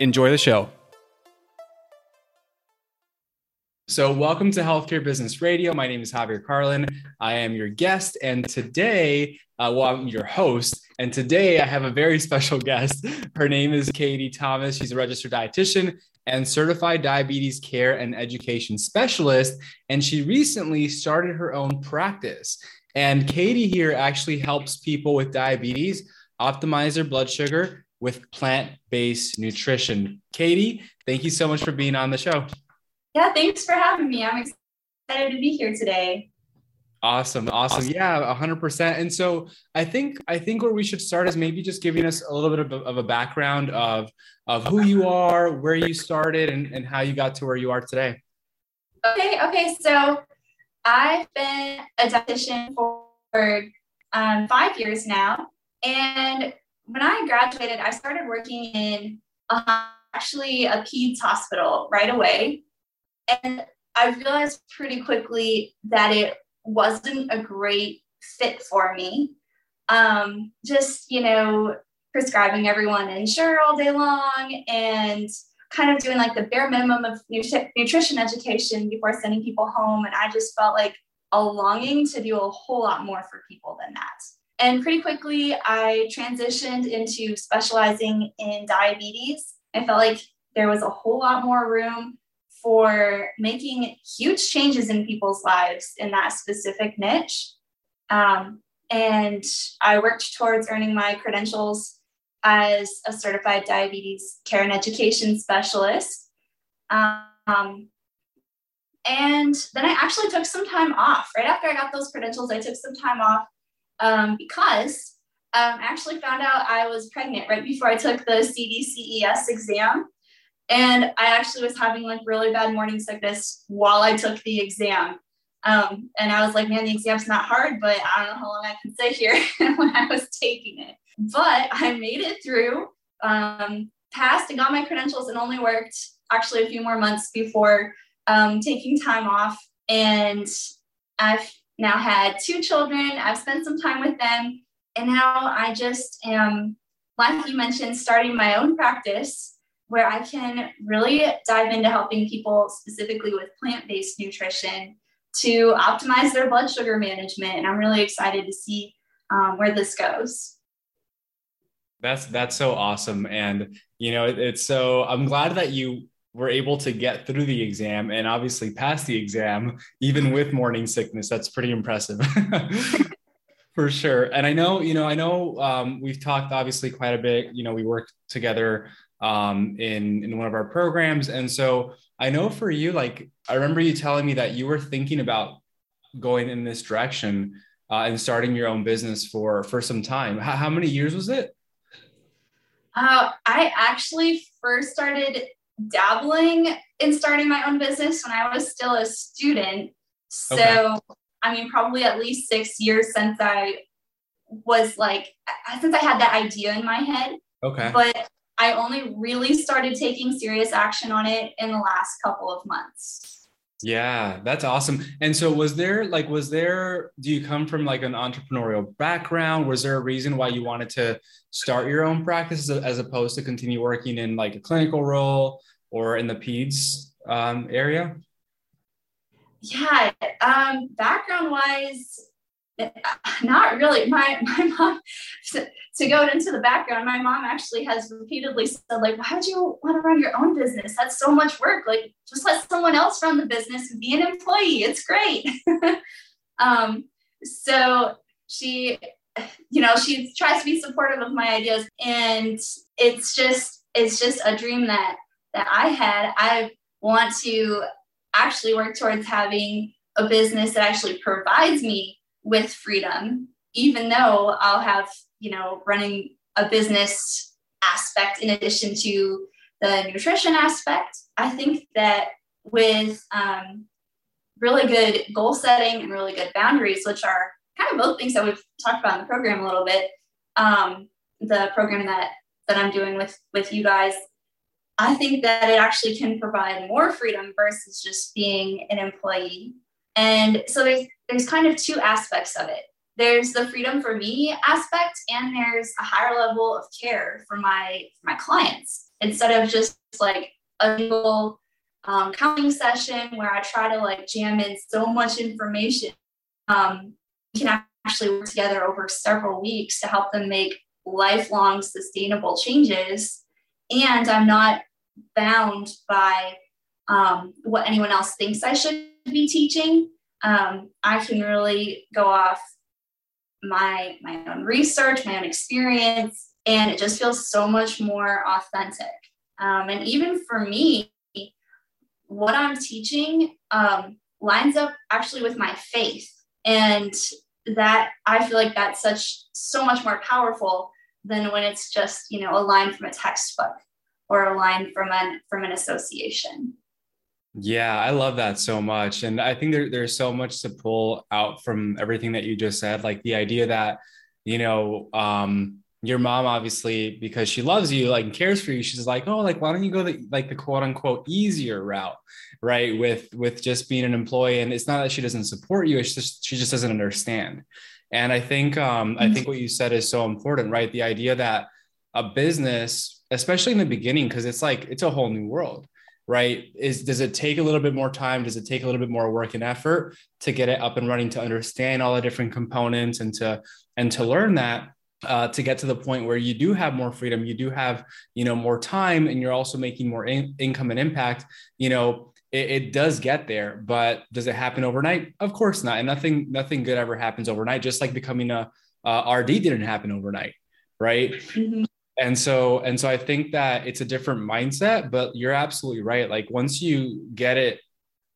Enjoy the show. So, welcome to Healthcare Business Radio. My name is Javier Carlin. I am your guest, and today, uh, well, I'm your host. And today, I have a very special guest. Her name is Katie Thomas. She's a registered dietitian and certified diabetes care and education specialist. And she recently started her own practice. And Katie here actually helps people with diabetes optimize their blood sugar with plant based nutrition. Katie, thank you so much for being on the show. Yeah, thanks for having me. I'm excited to be here today. Awesome, awesome. Yeah, 100%. And so I think I think where we should start is maybe just giving us a little bit of a, of a background of of who you are, where you started, and, and how you got to where you are today. Okay, okay. So I've been a dietitian for um, five years now. And when I graduated, I started working in a, actually a PEDS hospital right away. And I realized pretty quickly that it wasn't a great fit for me. Um, just, you know, prescribing everyone Ensure all day long and kind of doing like the bare minimum of nutrition education before sending people home. And I just felt like a longing to do a whole lot more for people than that. And pretty quickly, I transitioned into specializing in diabetes. I felt like there was a whole lot more room for making huge changes in people's lives in that specific niche. Um, and I worked towards earning my credentials as a certified diabetes care and education specialist. Um, and then I actually took some time off. Right after I got those credentials, I took some time off um, because um, I actually found out I was pregnant right before I took the CDCES exam. And I actually was having like really bad morning sickness while I took the exam. Um, and I was like, man, the exam's not hard, but I don't know how long I can sit here when I was taking it. But I made it through, um, passed and got my credentials and only worked actually a few more months before um, taking time off. And I've now had two children. I've spent some time with them. And now I just am, like you mentioned, starting my own practice where I can really dive into helping people specifically with plant based nutrition to optimize their blood sugar management. And I'm really excited to see um, where this goes. That's that's so awesome, and you know it, it's so. I'm glad that you were able to get through the exam and obviously pass the exam even with morning sickness. That's pretty impressive. For sure. And I know, you know, I know um, we've talked obviously quite a bit. You know, we worked together um, in in one of our programs, and so I know for you, like I remember you telling me that you were thinking about going in this direction uh, and starting your own business for for some time. How, how many years was it? Uh, I actually first started dabbling in starting my own business when I was still a student. So, okay. I mean, probably at least six years since I was like, uh, since I had that idea in my head. Okay. But I only really started taking serious action on it in the last couple of months. Yeah, that's awesome. And so was there like was there do you come from like an entrepreneurial background? Was there a reason why you wanted to start your own practice as opposed to continue working in like a clinical role or in the peds um, area? Yeah, um, background wise, not really. My my mom to, to go into the background, my mom actually has repeatedly said, like, why would you want to run your own business? That's so much work. Like, just let someone else run the business and be an employee. It's great. um, so she, you know, she tries to be supportive of my ideas, and it's just it's just a dream that that I had. I want to actually work towards having a business that actually provides me with freedom, even though I'll have, you know, running a business aspect in addition to the nutrition aspect. I think that with um, really good goal setting and really good boundaries, which are kind of both things that we've talked about in the program a little bit, um, the program that that I'm doing with with you guys, I think that it actually can provide more freedom versus just being an employee. And so there's there's kind of two aspects of it. There's the freedom for me aspect, and there's a higher level of care for my for my clients instead of just like a single um, counseling session where I try to like jam in so much information. Um, we can actually work together over several weeks to help them make lifelong sustainable changes. And I'm not bound by um, what anyone else thinks I should be teaching um, I can really go off my my own research, my own experience, and it just feels so much more authentic. Um, and even for me, what I'm teaching um, lines up actually with my faith, and that I feel like that's such so much more powerful than when it's just you know a line from a textbook or a line from an from an association. Yeah, I love that so much. And I think there, there's so much to pull out from everything that you just said. Like the idea that, you know, um, your mom obviously, because she loves you, like cares for you, she's like, oh, like, why don't you go the like the quote unquote easier route, right? With with just being an employee. And it's not that she doesn't support you, it's just she just doesn't understand. And I think um, I think what you said is so important, right? The idea that a business, especially in the beginning, because it's like it's a whole new world right? Is does it take a little bit more time? Does it take a little bit more work and effort to get it up and running to understand all the different components and to and to learn that uh, to get to the point where you do have more freedom you do have you know more time and you're also making more in- income and impact you know it, it, does get there but does it happen overnight? Of course not and nothing nothing good ever happens overnight just like becoming a, rd didn't happen overnight right? Mm-hmm and so and so i think that it's a different mindset but you're absolutely right. Like once you get it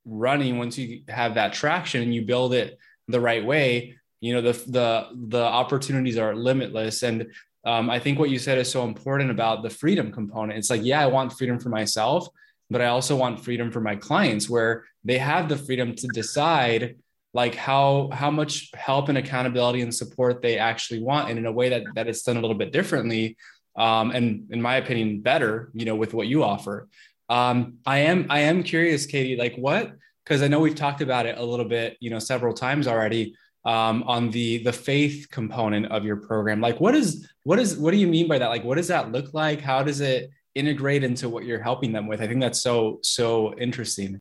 running once you have that traction and you build it the right way you know the the the opportunities are limitless. And um, i think what you said is so important about the freedom component. It's like yeah i want freedom for myself but i also want freedom for my clients where they have the freedom to decide like how how much help and accountability and support they actually want. And in a way that that it's done a little bit differently um, and in my opinion, better, you know, with what you offer. Um, I am I am curious, Katie, like what? Because I know we've talked about it a little bit, you know, several times already um, on the the faith component of your program. Like, what is what is what do you mean by that? Like, what does that look like? How does it integrate into what you're helping them with? I think that's so so interesting.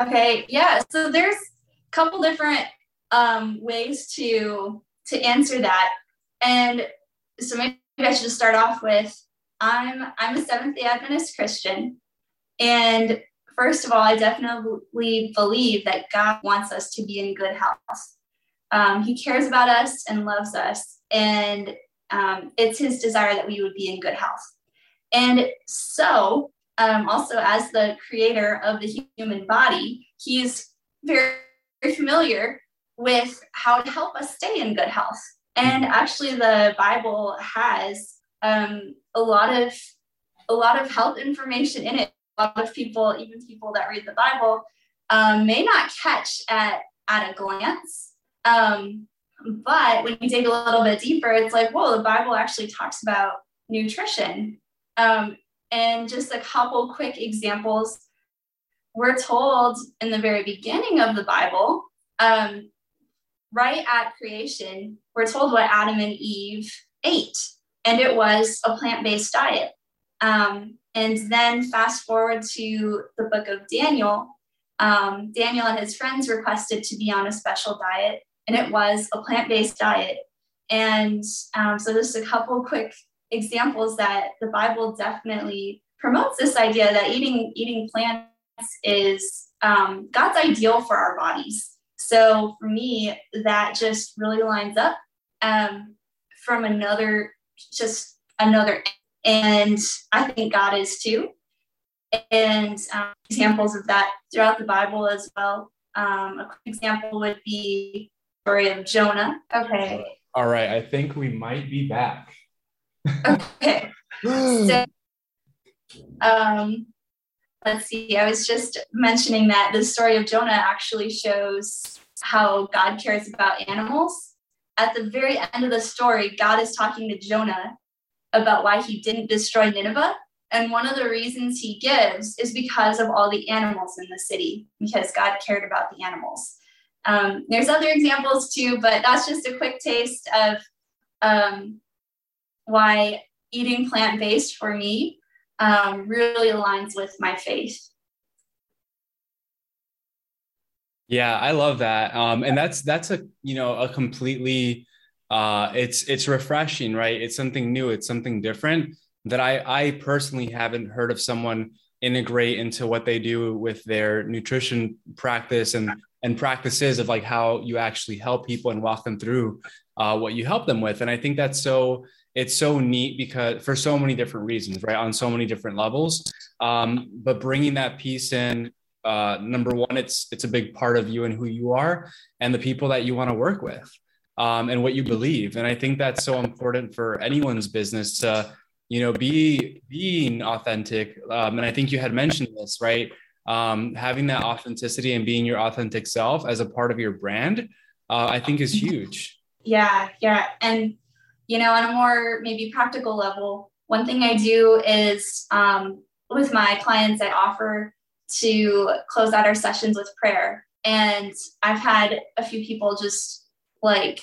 Okay, yeah. So there's a couple different um, ways to to answer that, and so maybe I should just start off with I'm I'm a Seventh Day Adventist Christian, and first of all, I definitely believe that God wants us to be in good health. Um, he cares about us and loves us, and um, it's His desire that we would be in good health. And so, um, also as the creator of the human body, He's very, very familiar with how to help us stay in good health. And actually, the Bible has um, a lot of a lot of health information in it. A lot of people, even people that read the Bible, um, may not catch at at a glance. Um, but when you dig a little bit deeper, it's like, whoa, the Bible actually talks about nutrition. Um, and just a couple quick examples. We're told in the very beginning of the Bible um, right at creation, we're told what Adam and Eve ate, and it was a plant based diet. Um, and then fast forward to the book of Daniel. Um, Daniel and his friends requested to be on a special diet, and it was a plant based diet. And um, so, just a couple quick examples that the Bible definitely promotes this idea that eating eating plants is um, God's ideal for our bodies. So for me, that just really lines up um, from another, just another, and I think God is too. And um, examples of that throughout the Bible as well. Um, a quick example would be the story of Jonah. Okay. All right, I think we might be back. okay. So, um, let's see. I was just mentioning that the story of Jonah actually shows how God cares about animals. At the very end of the story, God is talking to Jonah about why he didn't destroy Nineveh. And one of the reasons he gives is because of all the animals in the city, because God cared about the animals. Um, there's other examples too, but that's just a quick taste of um, why eating plant based for me um, really aligns with my faith. Yeah, I love that. Um, and that's that's a you know a completely uh, it's it's refreshing, right? It's something new. It's something different that I I personally haven't heard of someone integrate into what they do with their nutrition practice and and practices of like how you actually help people and walk them through uh, what you help them with. And I think that's so it's so neat because for so many different reasons, right? On so many different levels. Um, but bringing that piece in, uh, number one, it's it's a big part of you and who you are, and the people that you want to work with, um, and what you believe. And I think that's so important for anyone's business to, you know, be being authentic. Um, and I think you had mentioned this, right? Um, having that authenticity and being your authentic self as a part of your brand, uh, I think is huge. Yeah, yeah, and you know, on a more maybe practical level, one thing I do is um, with my clients, I offer to close out our sessions with prayer. And I've had a few people just like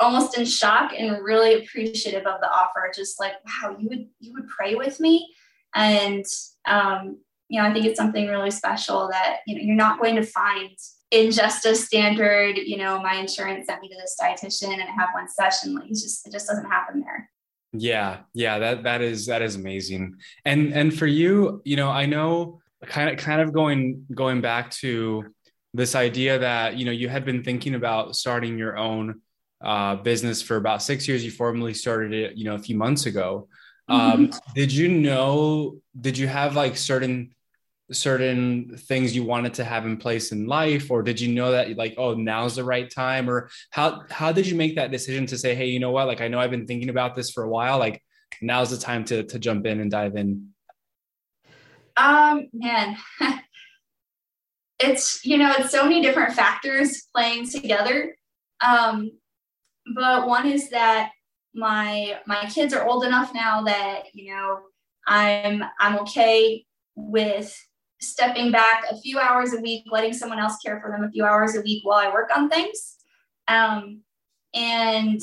almost in shock and really appreciative of the offer. Just like, wow, you would you would pray with me, and um, you know, I think it's something really special that you know you're not going to find in just a standard, you know, my insurance sent me to this dietitian and I have one session. Like it's just it just doesn't happen there. Yeah, yeah, that that is that is amazing. And and for you, you know, I know kind of kind of going going back to this idea that you know you had been thinking about starting your own uh, business for about six years. You formally started it, you know, a few months ago. Um, mm-hmm. Did you know? Did you have like certain certain things you wanted to have in place in life or did you know that like oh now's the right time or how how did you make that decision to say hey you know what like i know i've been thinking about this for a while like now's the time to to jump in and dive in um man it's you know it's so many different factors playing together um but one is that my my kids are old enough now that you know i'm i'm okay with stepping back a few hours a week, letting someone else care for them a few hours a week while I work on things. Um, and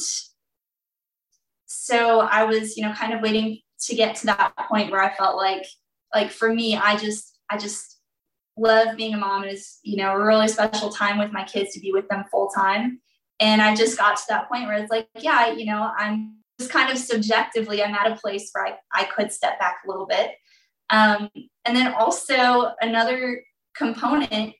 so I was, you know, kind of waiting to get to that point where I felt like, like for me, I just, I just love being a mom. Is you know a really special time with my kids to be with them full time. And I just got to that point where it's like, yeah, you know, I'm just kind of subjectively, I'm at a place where I, I could step back a little bit. Um, and then also another component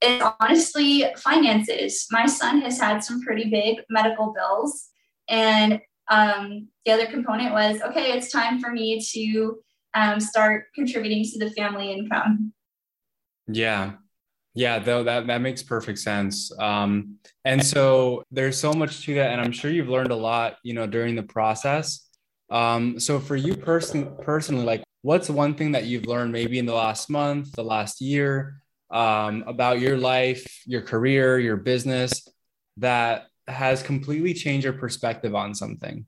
is honestly finances. My son has had some pretty big medical bills. And um, the other component was okay, it's time for me to um, start contributing to the family income. Yeah. Yeah, though that that makes perfect sense. Um, and so there's so much to that, and I'm sure you've learned a lot, you know, during the process. Um, so for you person personally, like what's one thing that you've learned maybe in the last month, the last year um, about your life, your career, your business that has completely changed your perspective on something?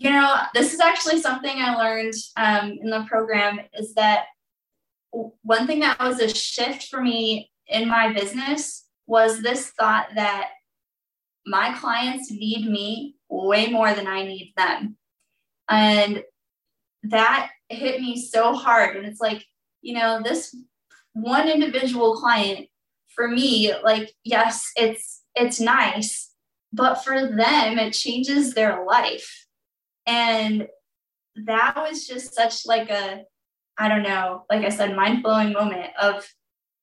You know, this is actually something I learned um, in the program is that one thing that was a shift for me in my business was this thought that my clients need me way more than I need them. And that hit me so hard. And it's like, you know, this one individual client for me, like, yes, it's it's nice, but for them, it changes their life. And that was just such like a, I don't know, like I said, mind blowing moment of,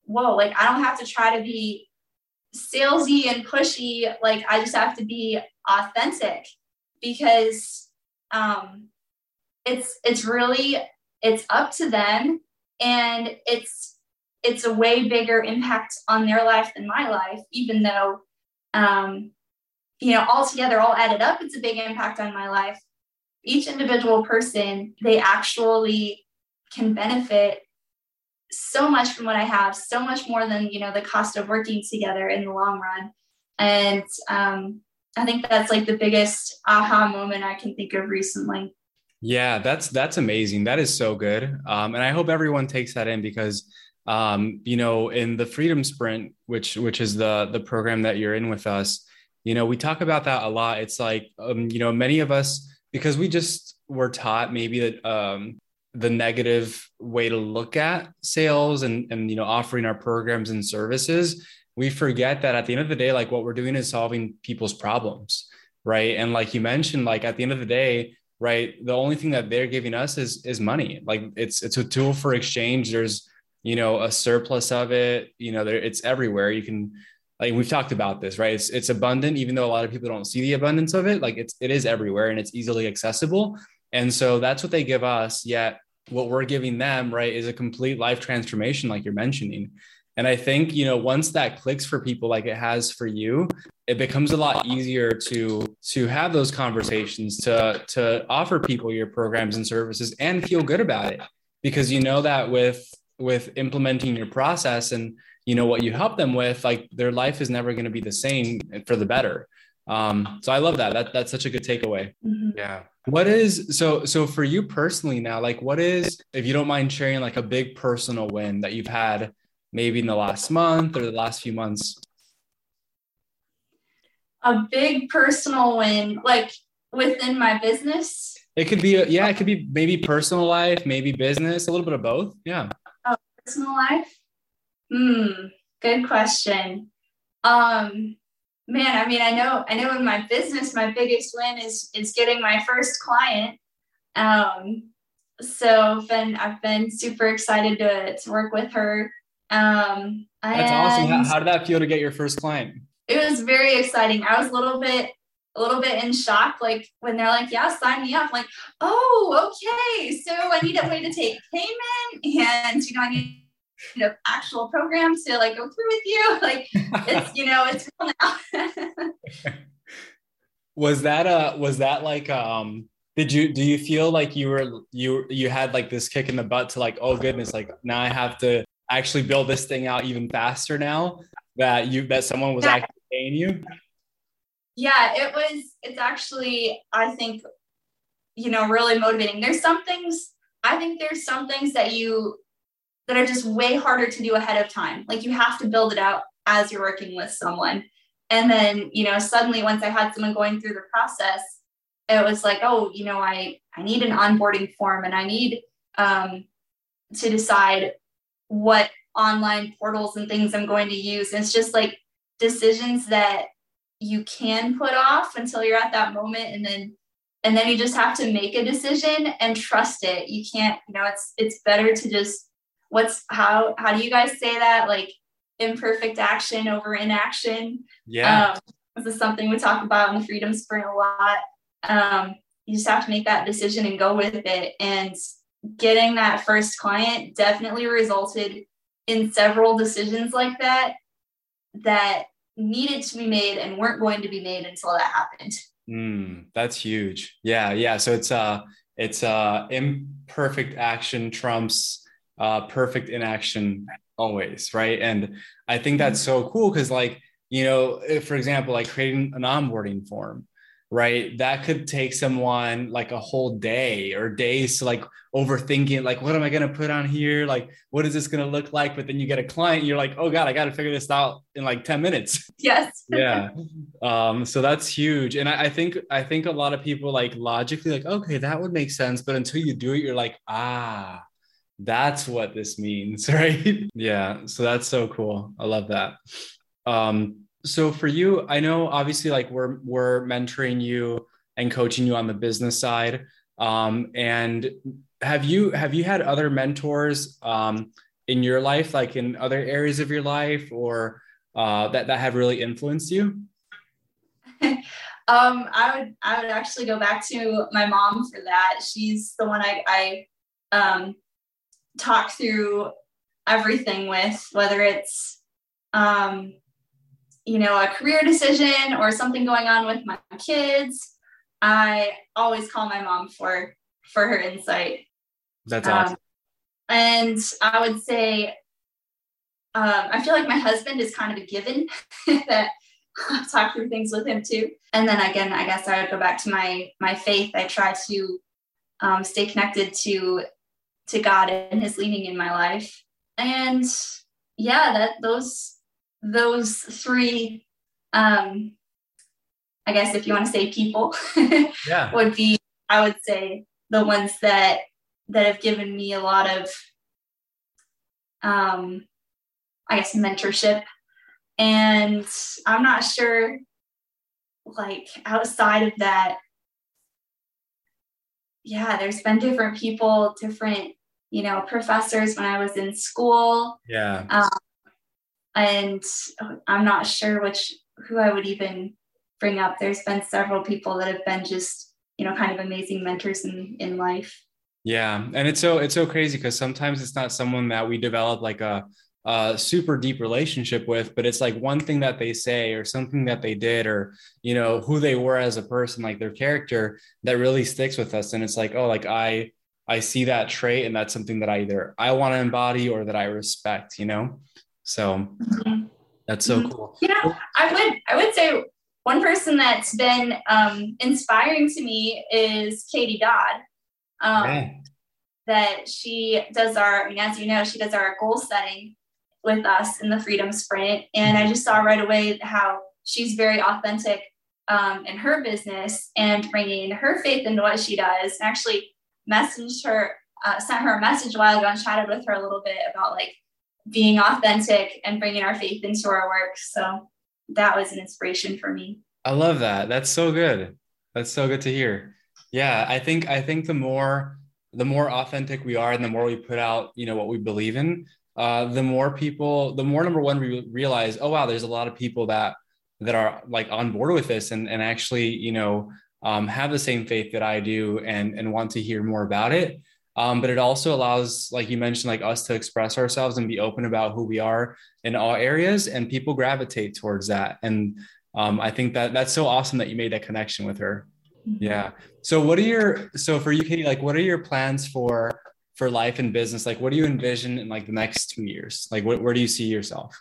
whoa, like I don't have to try to be salesy and pushy. Like I just have to be authentic because um, it's it's really it's up to them and it's it's a way bigger impact on their life than my life even though um, you know all together all added up it's a big impact on my life each individual person they actually can benefit so much from what i have so much more than you know the cost of working together in the long run and um, i think that's like the biggest aha moment i can think of recently yeah, that's that's amazing. That is so good. Um, and I hope everyone takes that in because um, you know, in the Freedom Sprint, which which is the the program that you're in with us, you know, we talk about that a lot. It's like um, you know, many of us because we just were taught maybe that um the negative way to look at sales and and you know offering our programs and services we forget that at the end of the day like what we're doing is solving people's problems right? And like you mentioned like at the end of the day right the only thing that they're giving us is is money. Like it's it's a tool for exchange. There's you know a surplus of it. You know there it's everywhere. You can like we've talked about this right? It's it's abundant even though a lot of people don't see the abundance of it. Like it's it is everywhere and it's easily accessible. And so that's what they give us yet what we're giving them right is a complete life transformation like you're mentioning. And I think, you know, once that clicks for people like it has for you, it becomes a lot easier to to have those conversations, to to offer people your programs and services and feel good about it. Because you know that with with implementing your process and you know what you help them with, like their life is never going to be the same for the better. Um, so I love that. That that's such a good takeaway. Mm-hmm. Yeah. What is so so for you personally now? Like, what is if you don't mind sharing like a big personal win that you've had maybe in the last month or the last few months? A big personal win, like within my business. It could be, a, yeah, it could be maybe personal life, maybe business, a little bit of both. Yeah. Oh, personal life. Hmm. Good question. Um, man, I mean, I know, I know in my business, my biggest win is is getting my first client. Um, so I've been I've been super excited to to work with her um, That's awesome. How, how did that feel to get your first client? It was very exciting. I was a little bit a little bit in shock, like when they're like, "Yeah, sign me up." like, "Oh, okay. So I need a way to take payment, and you know, I need an actual program to like go through with you. Like, it's you know, it's cool now." was that a was that like um? Did you do you feel like you were you you had like this kick in the butt to like, oh goodness, like now I have to actually build this thing out even faster now that you that someone was yeah. actually paying you? Yeah, it was it's actually I think you know really motivating. There's some things I think there's some things that you that are just way harder to do ahead of time. Like you have to build it out as you're working with someone. And then, you know, suddenly once I had someone going through the process, it was like, oh, you know, I I need an onboarding form and I need um, to decide what online portals and things I'm going to use. And it's just like decisions that you can put off until you're at that moment and then and then you just have to make a decision and trust it. You can't, you know, it's it's better to just what's how how do you guys say that? Like imperfect action over inaction. Yeah. Um, this is something we talk about in the freedom sprint a lot. Um, you just have to make that decision and go with it. And getting that first client definitely resulted in several decisions like that that needed to be made and weren't going to be made until that happened. Mm, that's huge. Yeah, yeah. So it's uh it's uh imperfect action trumps uh perfect inaction always, right? And I think that's so cool because like, you know, if, for example, like creating an onboarding form, right? That could take someone like a whole day or days to like overthinking like what am i going to put on here? Like what is this going to look like? But then you get a client you're like oh god i got to figure this out in like 10 minutes. Yes. Yeah. Um so that's huge. And I, I think i think a lot of people like logically like okay that would make sense. But until you do it you're like ah that's what this means right yeah so that's so cool i love that um so for you, I know obviously like we're we're mentoring you and coaching you on the business side. Um, and have you have you had other mentors um, in your life, like in other areas of your life, or uh, that that have really influenced you? um, I would I would actually go back to my mom for that. She's the one I, I um, talk through everything with, whether it's um, you know a career decision or something going on with my kids. I always call my mom for for her insight. That's awesome. Um, and I would say, um, I feel like my husband is kind of a given that I talk through things with him too. And then again, I guess I would go back to my my faith. I try to um, stay connected to to God and His leading in my life. And yeah, that those those three, um, I guess if you want to say people, yeah, would be I would say the ones that that have given me a lot of um, I guess mentorship and I'm not sure, like, outside of that, yeah, there's been different people, different, you know, professors when I was in school. Yeah. Um, and I'm not sure which, who I would even bring up. There's been several people that have been just, you know, kind of amazing mentors in, in life. Yeah. And it's so, it's so crazy because sometimes it's not someone that we develop like a, uh, super deep relationship with, but it's like one thing that they say or something that they did or, you know, who they were as a person, like their character that really sticks with us. And it's like, oh, like I, I see that trait and that's something that I either I want to embody or that I respect, you know? So mm-hmm. that's so mm-hmm. cool. Yeah, I would, I would say one person that's been um, inspiring to me is Katie Dodd. Um, yeah. That she does our, I mean, as you know, she does our goal setting with us in the Freedom Sprint. And I just saw right away how she's very authentic um, in her business and bringing her faith into what she does. And actually messaged her, uh, sent her a message a while ago and chatted with her a little bit about like being authentic and bringing our faith into our work. So that was an inspiration for me. I love that. That's so good. That's so good to hear. Yeah, I think I think the more the more authentic we are and the more we put out, you know, what we believe in, uh, the more people, the more number one, we realize, oh wow, there's a lot of people that that are like on board with this and and actually, you know, um, have the same faith that I do and and want to hear more about it. Um, but it also allows, like you mentioned, like us to express ourselves and be open about who we are in all areas, and people gravitate towards that. And um, I think that that's so awesome that you made that connection with her. Yeah. So, what are your so for you, Katie? Like, what are your plans for for life and business? Like, what do you envision in like the next two years? Like, where do you see yourself?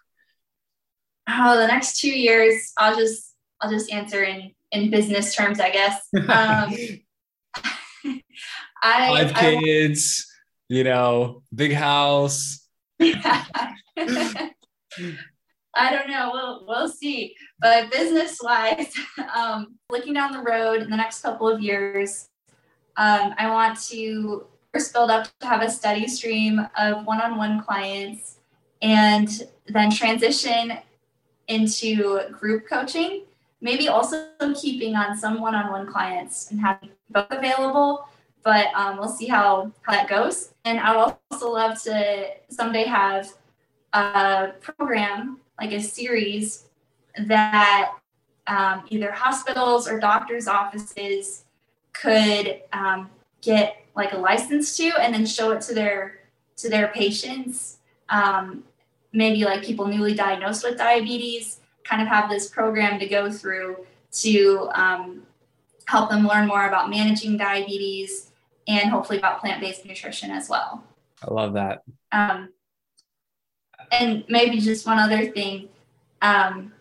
Oh, the next two years, I'll just I'll just answer in in business terms, I guess. Um, I, Five kids, I, you know, big house. Yeah. I don't know. We'll we'll see. But business wise, um, looking down the road in the next couple of years, um, I want to first build up to have a steady stream of one-on-one clients and then transition into group coaching maybe also keeping on some one-on-one clients and having both available but um, we'll see how, how that goes. And i would also love to someday have a program like a series that um, either hospitals or doctors offices could um, get like a license to and then show it to their to their patients. Um, maybe like people newly diagnosed with diabetes kind of have this program to go through to um, help them learn more about managing diabetes and hopefully about plant-based nutrition as well. I love that. Um, and maybe just one other thing um,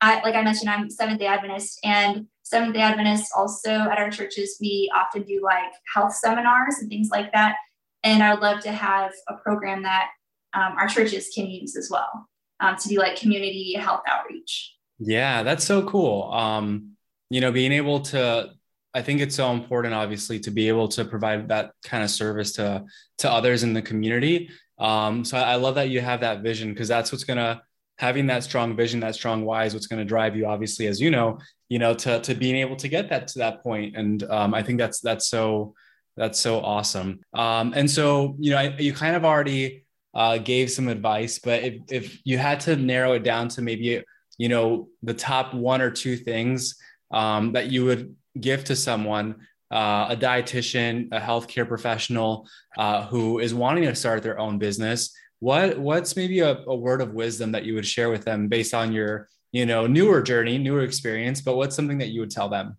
I, like i mentioned i'm seventh day adventist and Seventh day Adventists also at our churches, we often do like health seminars and things like that. And I would love to have a program that um, our churches can use as well um, to do like community health outreach. Yeah, that's so cool. Um, you know, being able to, I think it's so important, obviously, to be able to provide that kind of service to to others in the community. Um, so I, I love that you have that vision because that's what's gonna having that strong vision, that strong why is what's going to drive you, obviously, as you know, you know, to, to being able to get that to that point. And um, I think that's, that's so, that's so awesome. Um, and so, you know, I, you kind of already uh, gave some advice, but if, if you had to narrow it down to maybe, you know, the top one or two things um, that you would give to someone, uh, a dietitian, a healthcare professional uh, who is wanting to start their own business, what what's maybe a, a word of wisdom that you would share with them based on your you know newer journey newer experience but what's something that you would tell them?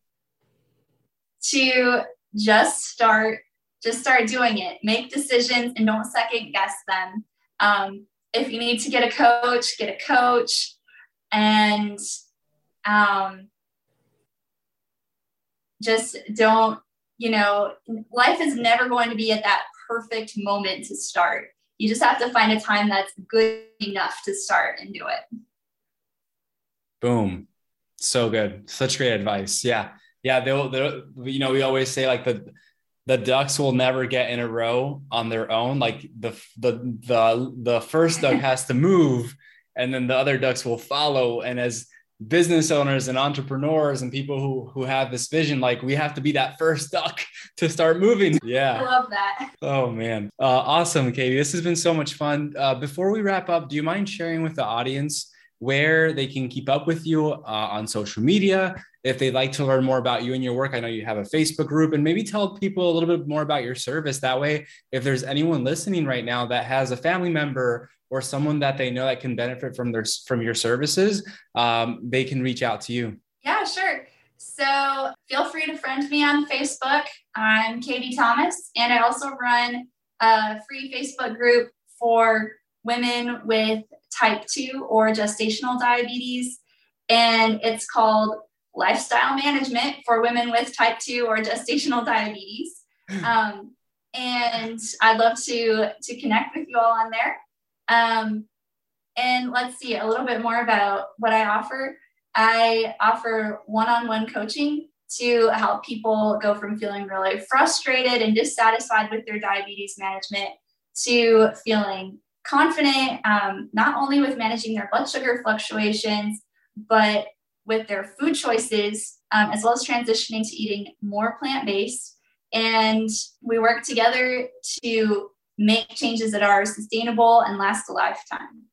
To just start just start doing it make decisions and don't second guess them um, if you need to get a coach get a coach and um, just don't you know life is never going to be at that perfect moment to start you just have to find a time that's good enough to start and do it. Boom. So good. Such great advice. Yeah. Yeah. They'll, they'll, you know, we always say like the, the ducks will never get in a row on their own. Like the, the, the, the first duck has to move and then the other ducks will follow. And as business owners and entrepreneurs and people who who have this vision like we have to be that first duck to start moving. Yeah. I love that. Oh man. Uh, awesome katie. This has been so much fun. Uh, before we wrap up do you mind sharing with the audience where they can keep up with you uh, on social media if they'd like to learn more about you and your work i know you have a facebook group and maybe tell people a little bit more about your service that way if there's anyone listening right now that has a family member or someone that they know that can benefit from their from your services, um, they can reach out to you. Yeah, sure. So feel free to friend me on Facebook. I'm Katie Thomas, and I also run a free Facebook group for women with type 2 or gestational diabetes. And it's called Lifestyle Management for Women with Type 2 or Gestational Diabetes. Um, and I'd love to, to connect with you all on there. Um, and let's see a little bit more about what I offer. I offer one on one coaching to help people go from feeling really frustrated and dissatisfied with their diabetes management to feeling confident, um, not only with managing their blood sugar fluctuations, but with their food choices, um, as well as transitioning to eating more plant based. And we work together to make changes that are sustainable and last a lifetime.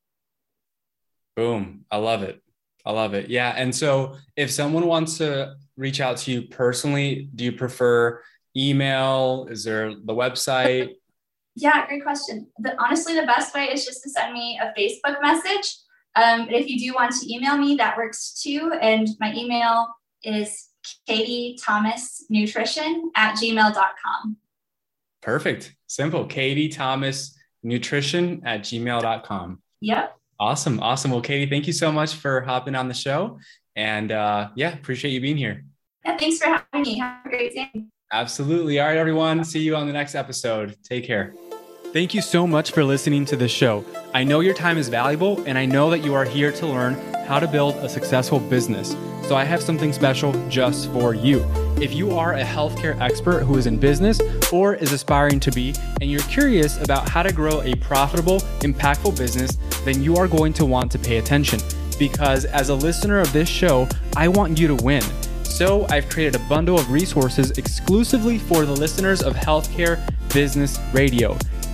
Boom. I love it. I love it. Yeah. And so if someone wants to reach out to you personally, do you prefer email? Is there the website? Yeah, great question. The, honestly, the best way is just to send me a Facebook message. Um, but if you do want to email me, that works too. And my email is Katie Thomas Nutrition at gmail.com. Perfect. Simple. Katie Thomas Nutrition at gmail.com. Yep. Awesome. Awesome. Well, Katie, thank you so much for hopping on the show. And uh, yeah, appreciate you being here. Yeah, thanks for having me. Have a great day. Absolutely. All right, everyone. See you on the next episode. Take care. Thank you so much for listening to this show. I know your time is valuable, and I know that you are here to learn how to build a successful business. So I have something special just for you. If you are a healthcare expert who is in business or is aspiring to be, and you're curious about how to grow a profitable, impactful business, then you are going to want to pay attention. Because as a listener of this show, I want you to win. So I've created a bundle of resources exclusively for the listeners of Healthcare Business Radio.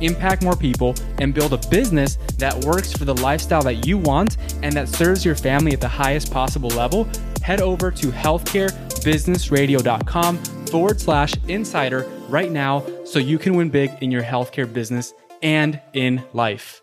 impact more people, and build a business that works for the lifestyle that you want and that serves your family at the highest possible level, head over to healthcarebusinessradio.com forward slash insider right now so you can win big in your healthcare business and in life.